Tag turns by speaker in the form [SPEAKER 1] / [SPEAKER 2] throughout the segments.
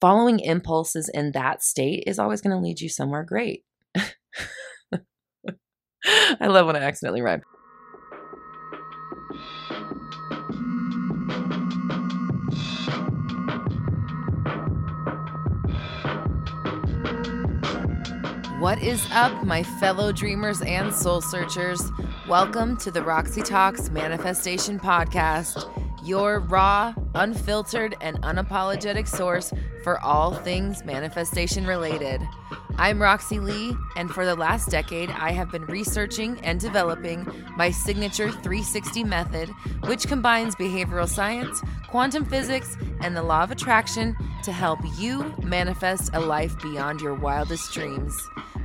[SPEAKER 1] following impulses in that state is always going to lead you somewhere great. I love when I accidentally rhyme. What is up, my fellow dreamers and soul searchers? Welcome to the Roxy Talks Manifestation Podcast, your raw, unfiltered, and unapologetic source for all things manifestation related. I'm Roxy Lee, and for the last decade, I have been researching and developing my signature 360 method, which combines behavioral science, quantum physics, and the law of attraction to help you manifest a life beyond your wildest dreams.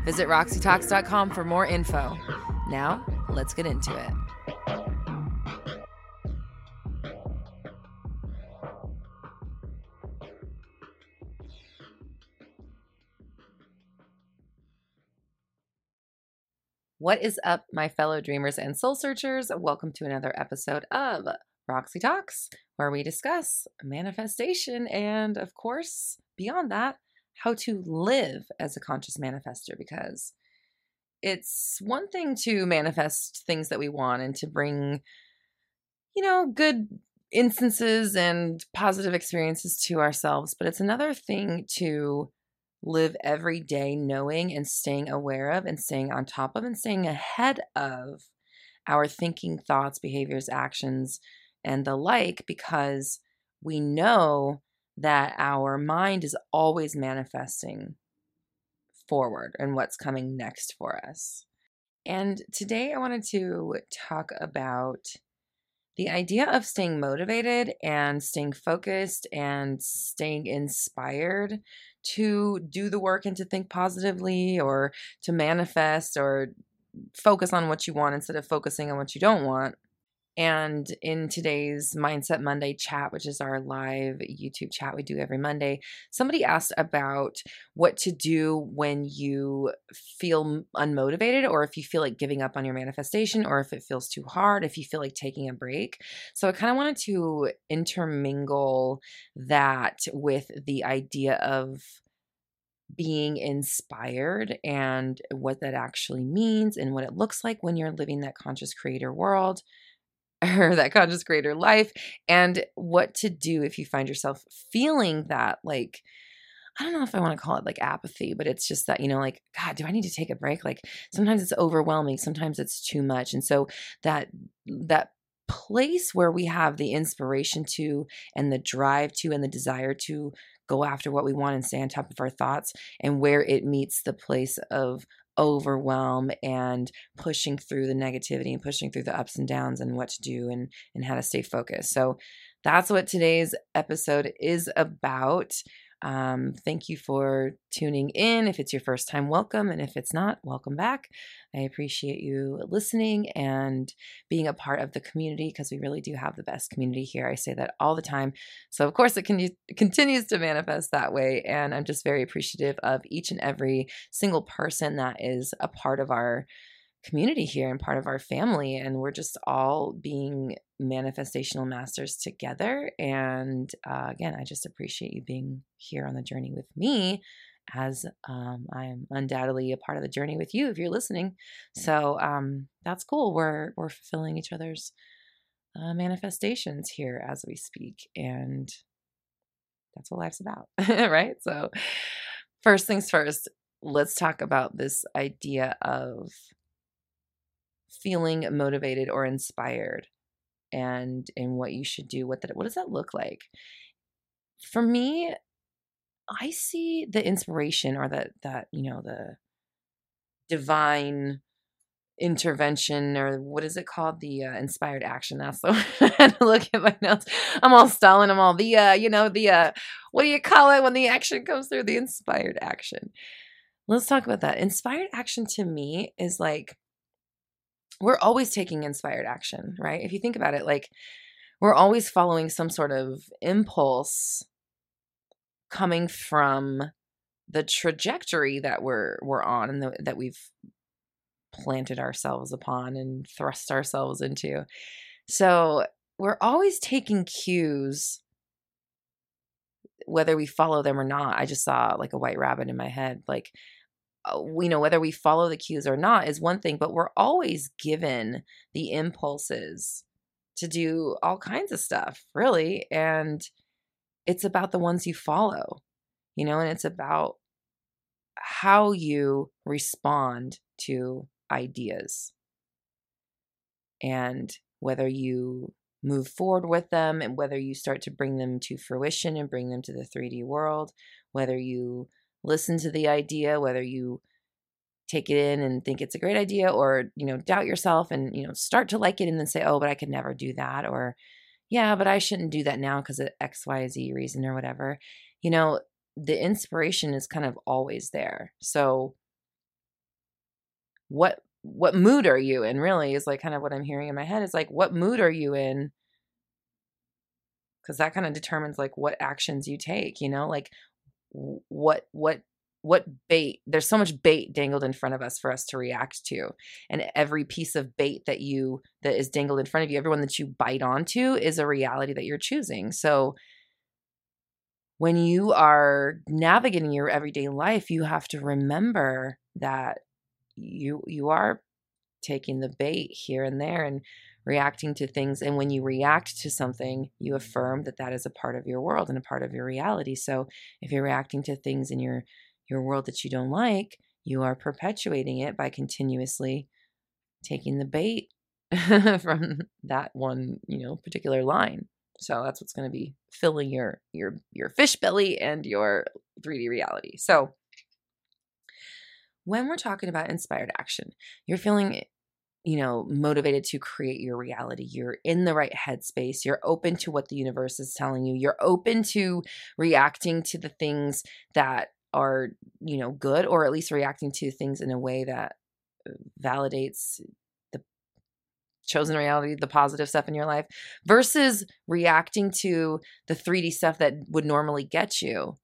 [SPEAKER 1] Visit RoxyTalks.com for more info. Now, let's get into it. What is up, my fellow dreamers and soul searchers? Welcome to another episode of Roxy Talks, where we discuss manifestation and, of course, beyond that, how to live as a conscious manifester because it's one thing to manifest things that we want and to bring you know good instances and positive experiences to ourselves but it's another thing to live every day knowing and staying aware of and staying on top of and staying ahead of our thinking thoughts behaviors actions and the like because we know that our mind is always manifesting forward and what's coming next for us. And today I wanted to talk about the idea of staying motivated and staying focused and staying inspired to do the work and to think positively or to manifest or focus on what you want instead of focusing on what you don't want. And in today's Mindset Monday chat, which is our live YouTube chat we do every Monday, somebody asked about what to do when you feel unmotivated or if you feel like giving up on your manifestation or if it feels too hard, if you feel like taking a break. So I kind of wanted to intermingle that with the idea of being inspired and what that actually means and what it looks like when you're living that conscious creator world or that conscious creator life and what to do if you find yourself feeling that like I don't know if I want to call it like apathy, but it's just that, you know, like, God, do I need to take a break? Like sometimes it's overwhelming, sometimes it's too much. And so that, that place where we have the inspiration to and the drive to and the desire to go after what we want and stay on top of our thoughts and where it meets the place of overwhelm and pushing through the negativity and pushing through the ups and downs and what to do and and how to stay focused. So that's what today's episode is about. Um, thank you for tuning in. If it's your first time, welcome. And if it's not, welcome back. I appreciate you listening and being a part of the community because we really do have the best community here. I say that all the time. So, of course, it, can, it continues to manifest that way. And I'm just very appreciative of each and every single person that is a part of our community here and part of our family and we're just all being manifestational masters together and uh, again i just appreciate you being here on the journey with me as um, i am undoubtedly a part of the journey with you if you're listening. So um, that's cool. We're we're fulfilling each other's uh, manifestations here as we speak and that's what life's about right? So first things first let's talk about this idea of feeling motivated or inspired and and what you should do what that what does that look like? For me i see the inspiration or that that you know the divine intervention or what is it called? The uh, inspired action that's the one look at my notes. I'm all stalling i'm all the uh you know the uh what do you call it when the action comes through? The inspired action. Let's talk about that. Inspired action to me is like we're always taking inspired action, right? If you think about it, like we're always following some sort of impulse coming from the trajectory that we're we're on and the, that we've planted ourselves upon and thrust ourselves into. So, we're always taking cues whether we follow them or not. I just saw like a white rabbit in my head. Like, we uh, know whether we follow the cues or not is one thing, but we're always given the impulses to do all kinds of stuff, really. And it's about the ones you follow, you know, and it's about how you respond to ideas and whether you move forward with them and whether you start to bring them to fruition and bring them to the 3D world, whether you listen to the idea, whether you take it in and think it's a great idea or, you know, doubt yourself and, you know, start to like it and then say, "Oh, but I could never do that," or "Yeah, but I shouldn't do that now because of XYZ reason or whatever." You know, the inspiration is kind of always there. So what what mood are you in really is like kind of what i'm hearing in my head is like what mood are you in because that kind of determines like what actions you take you know like what what what bait there's so much bait dangled in front of us for us to react to and every piece of bait that you that is dangled in front of you everyone that you bite onto is a reality that you're choosing. So when you are navigating your everyday life you have to remember that you you are taking the bait here and there and reacting to things and when you react to something you affirm that that is a part of your world and a part of your reality. So if you're reacting to things in your your world that you don't like you are perpetuating it by continuously taking the bait from that one you know particular line. So that's what's going to be filling your your your fish belly and your 3d reality. So when we're talking about inspired action, you're feeling you know, motivated to create your reality. You're in the right headspace. You're open to what the universe is telling you. You're open to reacting to the things that are, you know, good or at least reacting to things in a way that uh, validates the chosen reality, the positive stuff in your life versus reacting to the 3D stuff that would normally get you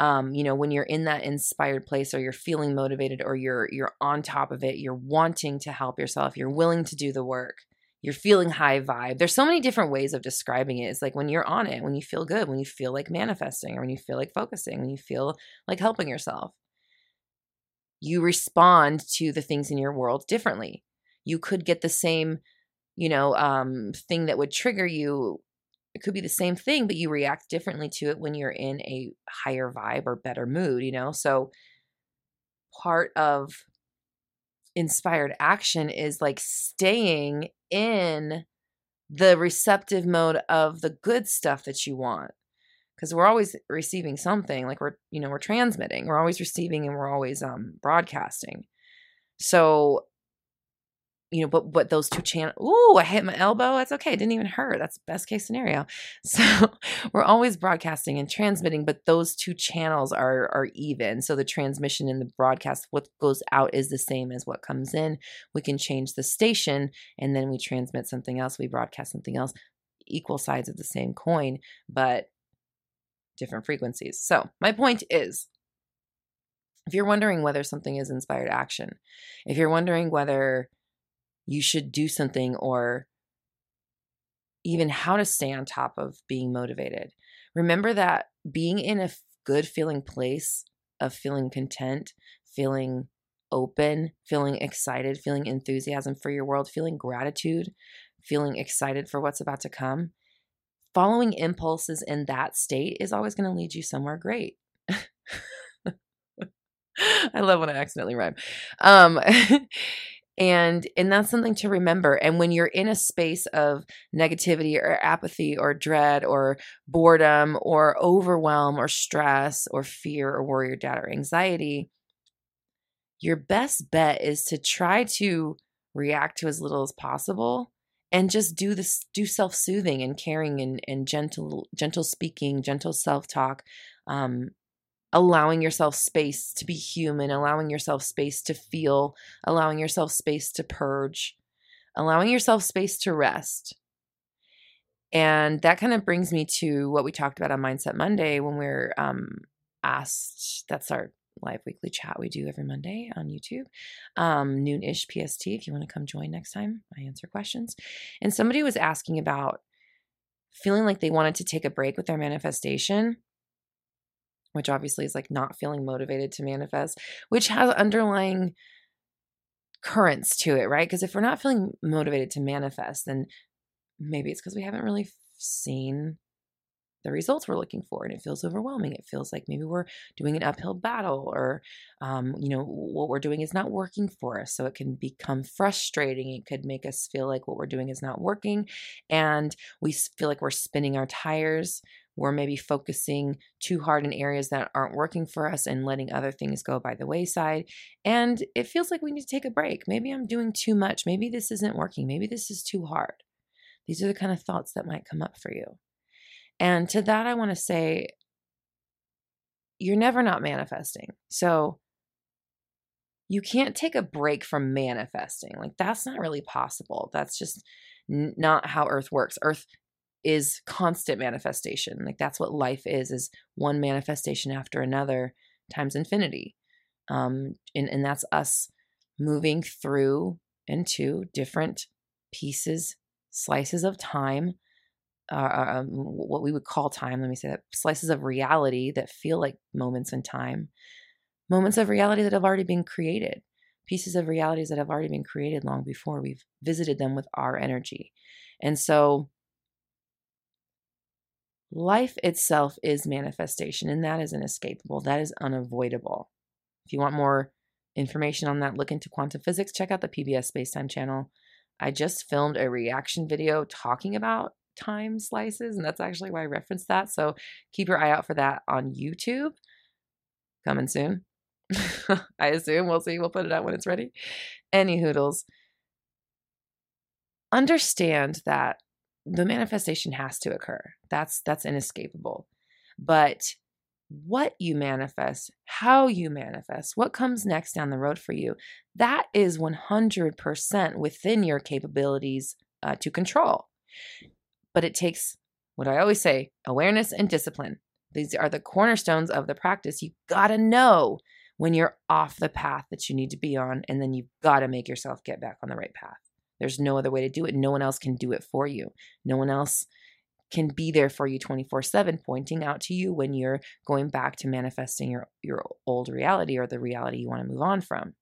[SPEAKER 1] um, you know when you're in that inspired place or you're feeling motivated or you're you're on top of it you're wanting to help yourself you're willing to do the work you're feeling high vibe there's so many different ways of describing it. It's like when you're on it when you feel good when you feel like manifesting or when you feel like focusing when you feel like helping yourself. You respond to the things in your world differently. You could get the same you know um, thing that would trigger you it could be the same thing, but you react differently to it when you're in a higher vibe or better mood, you know? So part of inspired action is like staying in the receptive mode of the good stuff that you want because we're always receiving something like we're you know we're transmitting we're always receiving and we're always um broadcasting so you know, but but those two channels. Ooh, I hit my elbow. That's okay. It didn't even hurt. That's best case scenario. So we're always broadcasting and transmitting, but those two channels are are even. So the transmission and the broadcast, what goes out is the same as what comes in. We can change the station, and then we transmit something else. We broadcast something else. Equal sides of the same coin, but different frequencies. So my point is. If you're wondering whether something is inspired action, if you're wondering whether you should do something or even how to stay on top of being motivated. Remember that being in a good feeling place of feeling content, feeling open, feeling excited, feeling enthusiasm for your world, feeling gratitude, feeling excited for what's about to come. Following impulses in that state is always going to lead you somewhere great. I love when I accidentally rhyme. Um, and and that's something to remember and when you're in a space of negativity or apathy or dread or boredom or overwhelm or stress or fear or worry or doubt or anxiety your best bet is to try to react to as little as possible and just do this do self-soothing and caring and, and gentle gentle speaking gentle self-talk um, allowing yourself space to be human, allowing yourself space to feel, allowing yourself space to purge, allowing yourself space to rest. And that kind of brings me to what we talked about on Mindset Monday when we are um, asked that's our live weekly chat we do every Monday on YouTube, um, noonish PST. If you want to come join next time, I answer questions. And somebody was asking about feeling like they wanted to take a break with their manifestation which obviously is like not feeling motivated to manifest, which has underlying currents to it, right? Because if we're not feeling motivated to manifest, then maybe it's because we haven't really seen the results we're looking for and it feels overwhelming it feels like maybe we're doing an uphill battle or um, you know what we're doing is not working for us so it can become frustrating it could make us feel like what we're doing is not working and we feel like we're spinning our tires we're maybe focusing too hard in areas that aren't working for us and letting other things go by the wayside. And it feels like we need to take a break. Maybe I'm doing too much. Maybe this isn't working. Maybe this is too hard. These are the kind of thoughts that might come up for you. And to that, I want to say, you're never not manifesting. So you can't take a break from manifesting. Like, that's not really possible. That's just not how Earth works. Earth is constant manifestation. Like, that's what life is, is one manifestation after another times infinity. Um, and, and that's us moving through into different pieces, slices of time uh, um, what we would call time, let me say that, slices of reality that feel like moments in time, moments of reality that have already been created, pieces of realities that have already been created long before we've visited them with our energy. And so life itself is manifestation, and that is inescapable, that is unavoidable. If you want more information on that, look into quantum physics, check out the PBS Spacetime channel. I just filmed a reaction video talking about time slices, and that's actually why I referenced that. So keep your eye out for that on YouTube. Coming soon. I assume. We'll see. We'll put it out when it's ready. Any hoodles. Understand that the manifestation has to occur. That's that's inescapable. But what you manifest, how you manifest, what comes next down the road for you, that is 100% within your capabilities uh, to control but it takes what I always say awareness and discipline. These are the cornerstones of the practice. You got to know when you're off the path that you need to be on, and then you've got to make yourself get back on the right path. There's no other way to do it. No one else can do it for you. No one else can be there for you 24 7, pointing out to you when you're going back to manifesting your, your old reality or the reality you want to move on from.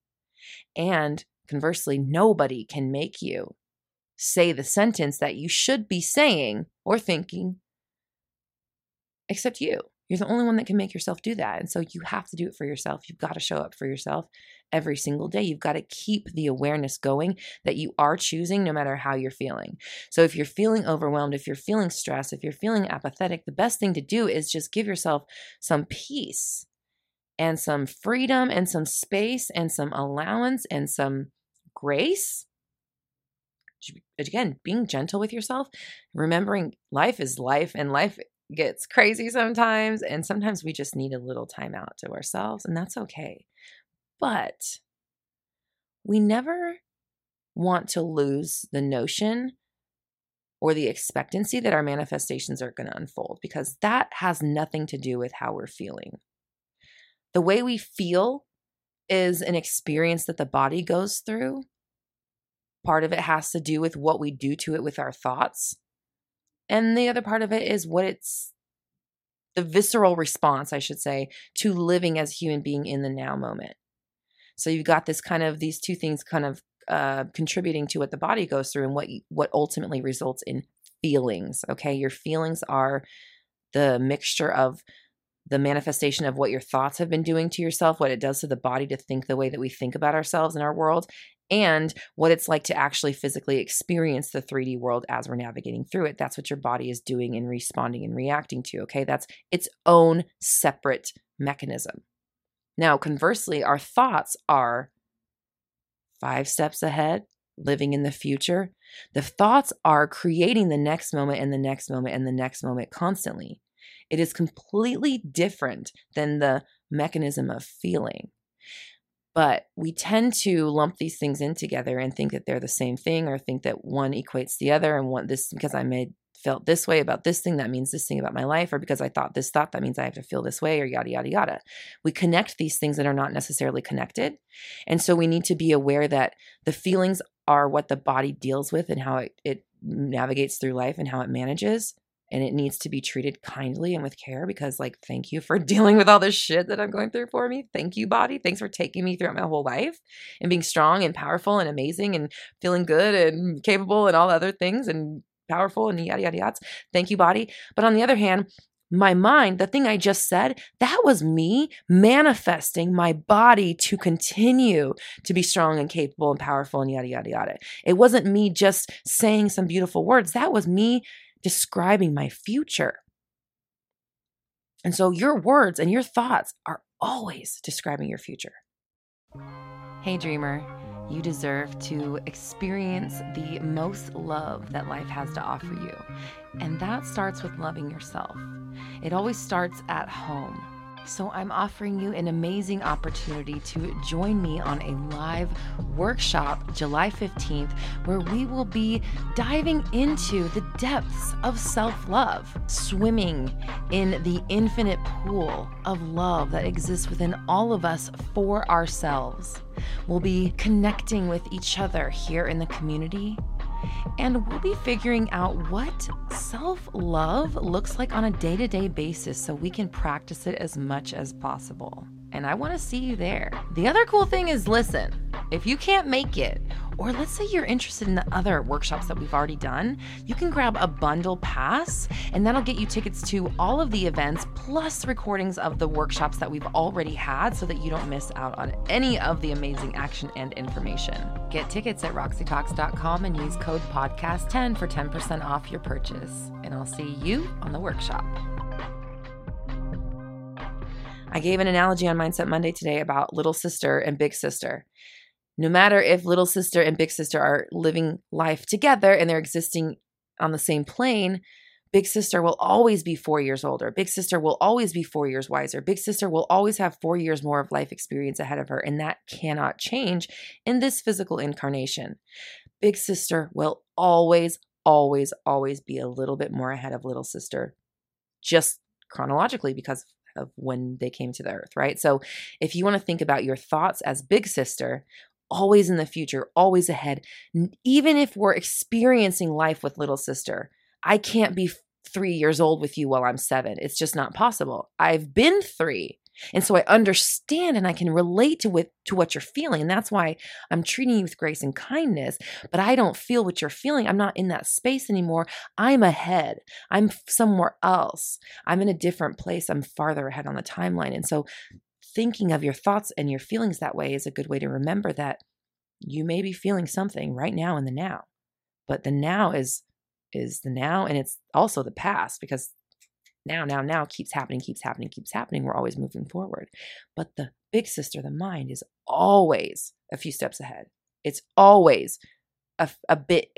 [SPEAKER 1] And conversely, nobody can make you say the sentence that you should be saying or thinking, except you. You're the only one that can make yourself do that. And so you have to do it for yourself. You've got to show up for yourself every single day. You've got to keep the awareness going that you are choosing no matter how you're feeling. So if you're feeling overwhelmed, if you're feeling stressed, if you're feeling apathetic, the best thing to do is just give yourself some peace and some freedom and some space and some allowance and some grace again, being gentle with yourself, remembering life is life and life gets crazy sometimes. And sometimes we just need a little time out to ourselves, and that's okay. But we never want to lose the notion or the expectancy that our manifestations are going to unfold because that has nothing to do with how we're feeling. The way we feel is an experience that the body goes through Part of it has to do with what we do to it with our thoughts. And the other part of it is what it's the visceral response, I should say, to living as a human being in the now moment. So you've got this kind of these two things kind of uh, contributing to what the body goes through and what what ultimately results in feelings. Okay, your feelings are the mixture of the manifestation of what your thoughts have been doing to yourself, what it does to the body to think the way that we think about ourselves and our world, and what it's like to actually physically experience the 3D world as we're navigating through it. That's what your body is doing and responding and reacting to. Okay. That's its own separate mechanism. Now, conversely, our thoughts are five steps ahead, living in the future. The thoughts are creating the next moment and the next moment and the next moment constantly. It is completely different than the mechanism of feeling. But we tend to lump these things in together and think that they're the same thing or think that one equates the other and one this because I made felt this way about this thing that means this thing about my life or because I thought this thought that means I have to feel this way or yada yada yada. We connect these things that are not necessarily connected. And so we need to be aware that the feelings are what the body deals with and how it, it navigates through life and how it manages and it needs to be treated kindly and with care because like thank you for dealing with all this shit that i'm going through for me thank you body thanks for taking me throughout my whole life and being strong and powerful and amazing and feeling good and capable and all other things and powerful and yada yada yada thank you body but on the other hand my mind, the thing I just said, that was me manifesting my body to continue to be strong and capable and powerful and yada, yada, yada. It wasn't me just saying some beautiful words. That was me describing my future. And so your words and your thoughts are always describing your future. Hey, dreamer, you deserve to experience the most love that life has to offer you. And that starts with loving yourself. It always starts at home. So I'm offering you an amazing opportunity to join me on a live workshop July 15th, where we will be diving into the depths of self love, swimming in the infinite pool of love that exists within all of us for ourselves. We'll be connecting with each other here in the community and we'll be figuring out what self love looks like on a day to day basis so we can practice it as much as possible. And I want to see you there. The other cool thing is listen, if you can't make it, or let's say you're interested in the other workshops that we've already done, you can grab a bundle pass and that'll get you tickets to all of the events plus recordings of the workshops that we've already had so that you don't miss out on any of the amazing action and information. Get tickets at roxytalks.com and use code podcast10 for 10% off your purchase. And I'll see you on the workshop. I gave an analogy on Mindset Monday today about little sister and big sister no matter if little sister and big sister are living life together and they're existing on the same plane, big sister will always be four years older. Big sister will always be four years wiser. Big sister will always have four years more of life experience ahead of her. And that cannot change in this physical incarnation. Big sister will always, always, always be a little bit more ahead of little sister, just chronologically because of when they came to the earth, right? So if you want to think about your thoughts as big sister, always in the future, always ahead. Even if we're experiencing life with little sister, I can't be three years old with you while I'm seven. It's just not possible. I've been three. And so I understand and I can relate to what to what you're feeling. And that's why I'm treating you with grace and kindness, but I don't feel what you're feeling. I'm not in that space anymore. I'm ahead. I'm somewhere else. I'm in a different place. I'm farther ahead on the timeline. And so thinking of your thoughts and your feelings that way is a good way to remember that you may be feeling something right now in the now but the now is is the now and it's also the past because now now now keeps happening keeps happening keeps happening we're always moving forward. But the big sister the mind is always a few steps ahead. It's always a, a bit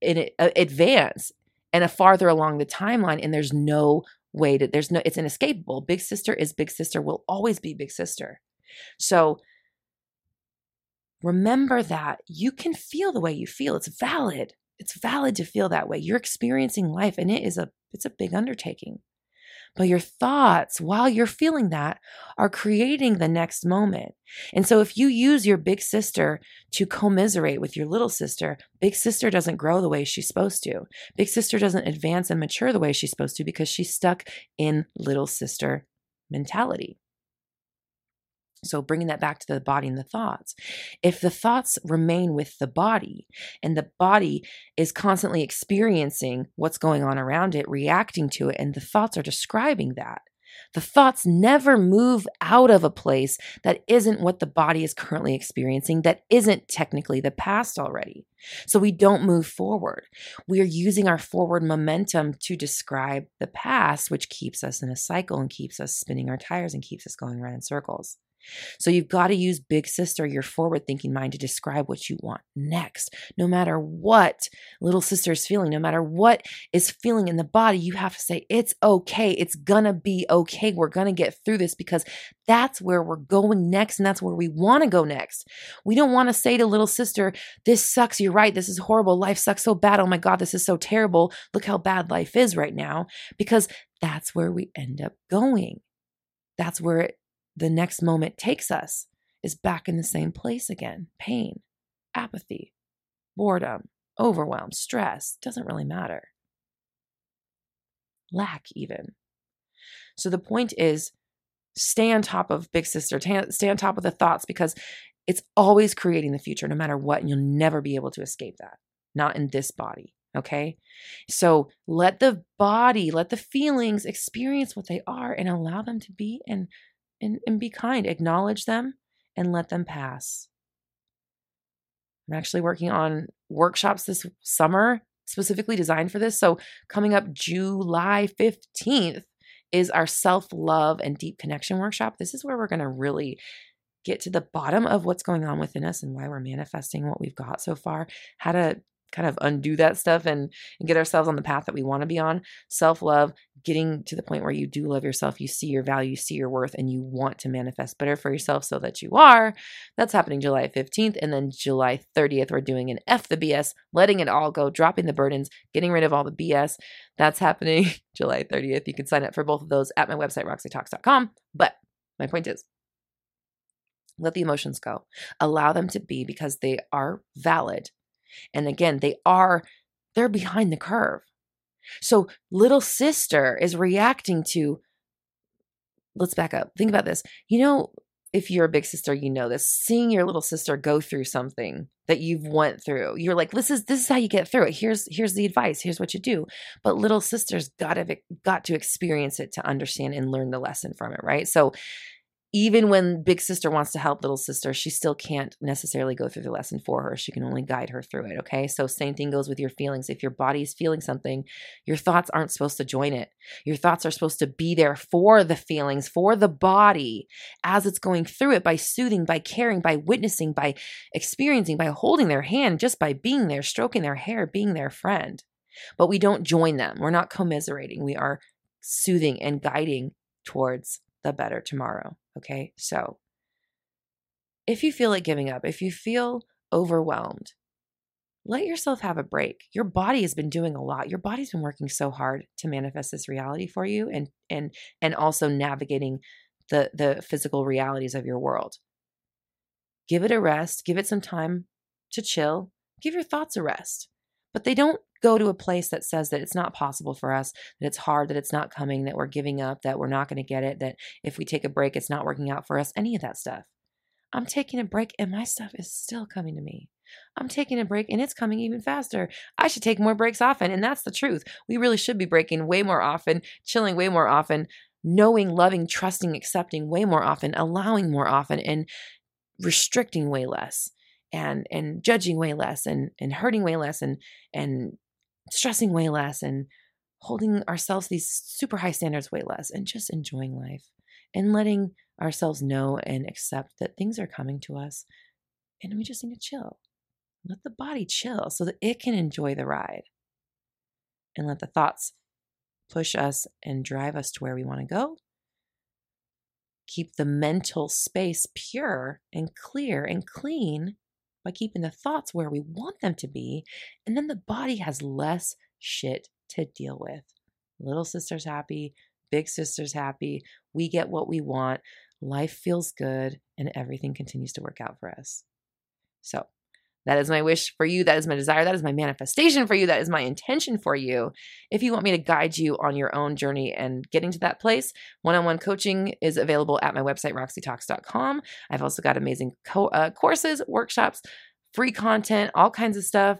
[SPEAKER 1] in advance and a farther along the timeline and there's no way to there's no it's inescapable. Big sister is big sister will always be big sister. So remember that you can feel the way you feel. It's valid. It's valid to feel that way. You're experiencing life and it is a it's a big undertaking but your thoughts while you're feeling that are creating the next moment. And so if you use your big sister to commiserate with your little sister, big sister doesn't grow the way she's supposed to. Big sister doesn't advance and mature the way she's supposed to because she's stuck in little sister mentality. So, bringing that back to the body and the thoughts. If the thoughts remain with the body and the body is constantly experiencing what's going on around it, reacting to it, and the thoughts are describing that, the thoughts never move out of a place that isn't what the body is currently experiencing, that isn't technically the past already. So we don't move forward. We are using our forward momentum to describe the past, which keeps us in a cycle and keeps us spinning our tires and keeps us going around in circles. So you've got to use big sister, your forward thinking mind, to describe what you want next. No matter what little sister is feeling, no matter what is feeling in the body, you have to say, it's okay. It's gonna be okay. We're gonna get through this because that's where we're going next and that's where we wanna go next. We don't wanna say to little sister, this sucks. You're right. This is horrible. Life sucks so bad. Oh my God, this is so terrible. Look how bad life is right now. Because that's where we end up going. That's where it the next moment takes us is back in the same place again pain, apathy, boredom, overwhelm, stress, doesn't really matter. lack, even. So the point is stay on top of Big Sister, stay on top of the thoughts because it's always creating the future no matter what. And you'll never be able to escape that, not in this body. Okay. So let the body, let the feelings experience what they are and allow them to be and, and, and be kind. Acknowledge them and let them pass. I'm actually working on workshops this summer specifically designed for this. So, coming up July 15th is our self love and deep connection workshop. This is where we're going to really get to the bottom of what's going on within us and why we're manifesting what we've got so far, how to kind of undo that stuff and, and get ourselves on the path that we want to be on. Self love, getting to the point where you do love yourself, you see your value, you see your worth, and you want to manifest better for yourself so that you are. That's happening July 15th. And then July 30th, we're doing an F the BS, letting it all go, dropping the burdens, getting rid of all the BS. That's happening July 30th. You can sign up for both of those at my website, roxytalks.com. But my point is, let the emotions go. Allow them to be because they are valid and again, they are, they're behind the curve. So little sister is reacting to, let's back up. Think about this. You know, if you're a big sister, you know this. Seeing your little sister go through something that you've went through, you're like, this is this is how you get through it. Here's here's the advice. Here's what you do. But little sisters got to got to experience it to understand and learn the lesson from it, right? So even when big sister wants to help little sister, she still can't necessarily go through the lesson for her. She can only guide her through it. Okay. So, same thing goes with your feelings. If your body is feeling something, your thoughts aren't supposed to join it. Your thoughts are supposed to be there for the feelings, for the body as it's going through it by soothing, by caring, by witnessing, by experiencing, by holding their hand, just by being there, stroking their hair, being their friend. But we don't join them. We're not commiserating. We are soothing and guiding towards the better tomorrow. Okay. So if you feel like giving up, if you feel overwhelmed, let yourself have a break. Your body has been doing a lot. Your body's been working so hard to manifest this reality for you and and and also navigating the the physical realities of your world. Give it a rest, give it some time to chill, give your thoughts a rest. But they don't go to a place that says that it's not possible for us, that it's hard, that it's not coming, that we're giving up, that we're not going to get it, that if we take a break, it's not working out for us, any of that stuff. I'm taking a break and my stuff is still coming to me. I'm taking a break and it's coming even faster. I should take more breaks often. And that's the truth. We really should be breaking way more often, chilling way more often, knowing, loving, trusting, accepting way more often, allowing more often, and restricting way less and and judging way less and and hurting way less and and stressing way less and holding ourselves these super high standards way less and just enjoying life and letting ourselves know and accept that things are coming to us and we just need to chill. Let the body chill so that it can enjoy the ride. And let the thoughts push us and drive us to where we want to go. Keep the mental space pure and clear and clean by keeping the thoughts where we want them to be. And then the body has less shit to deal with. Little sister's happy, big sister's happy. We get what we want. Life feels good, and everything continues to work out for us. So, that is my wish for you. That is my desire. That is my manifestation for you. That is my intention for you. If you want me to guide you on your own journey and getting to that place, one on one coaching is available at my website, roxytalks.com. I've also got amazing co- uh, courses, workshops, free content, all kinds of stuff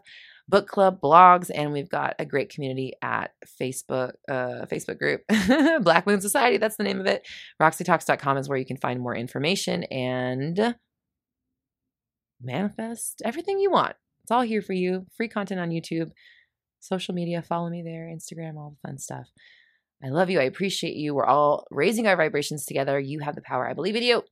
[SPEAKER 1] book club blogs and we've got a great community at facebook uh, facebook group black moon society that's the name of it roxytalks.com is where you can find more information and manifest everything you want. It's all here for you. Free content on YouTube, social media. Follow me there, Instagram, all the fun stuff. I love you. I appreciate you. We're all raising our vibrations together. You have the power. I believe in you.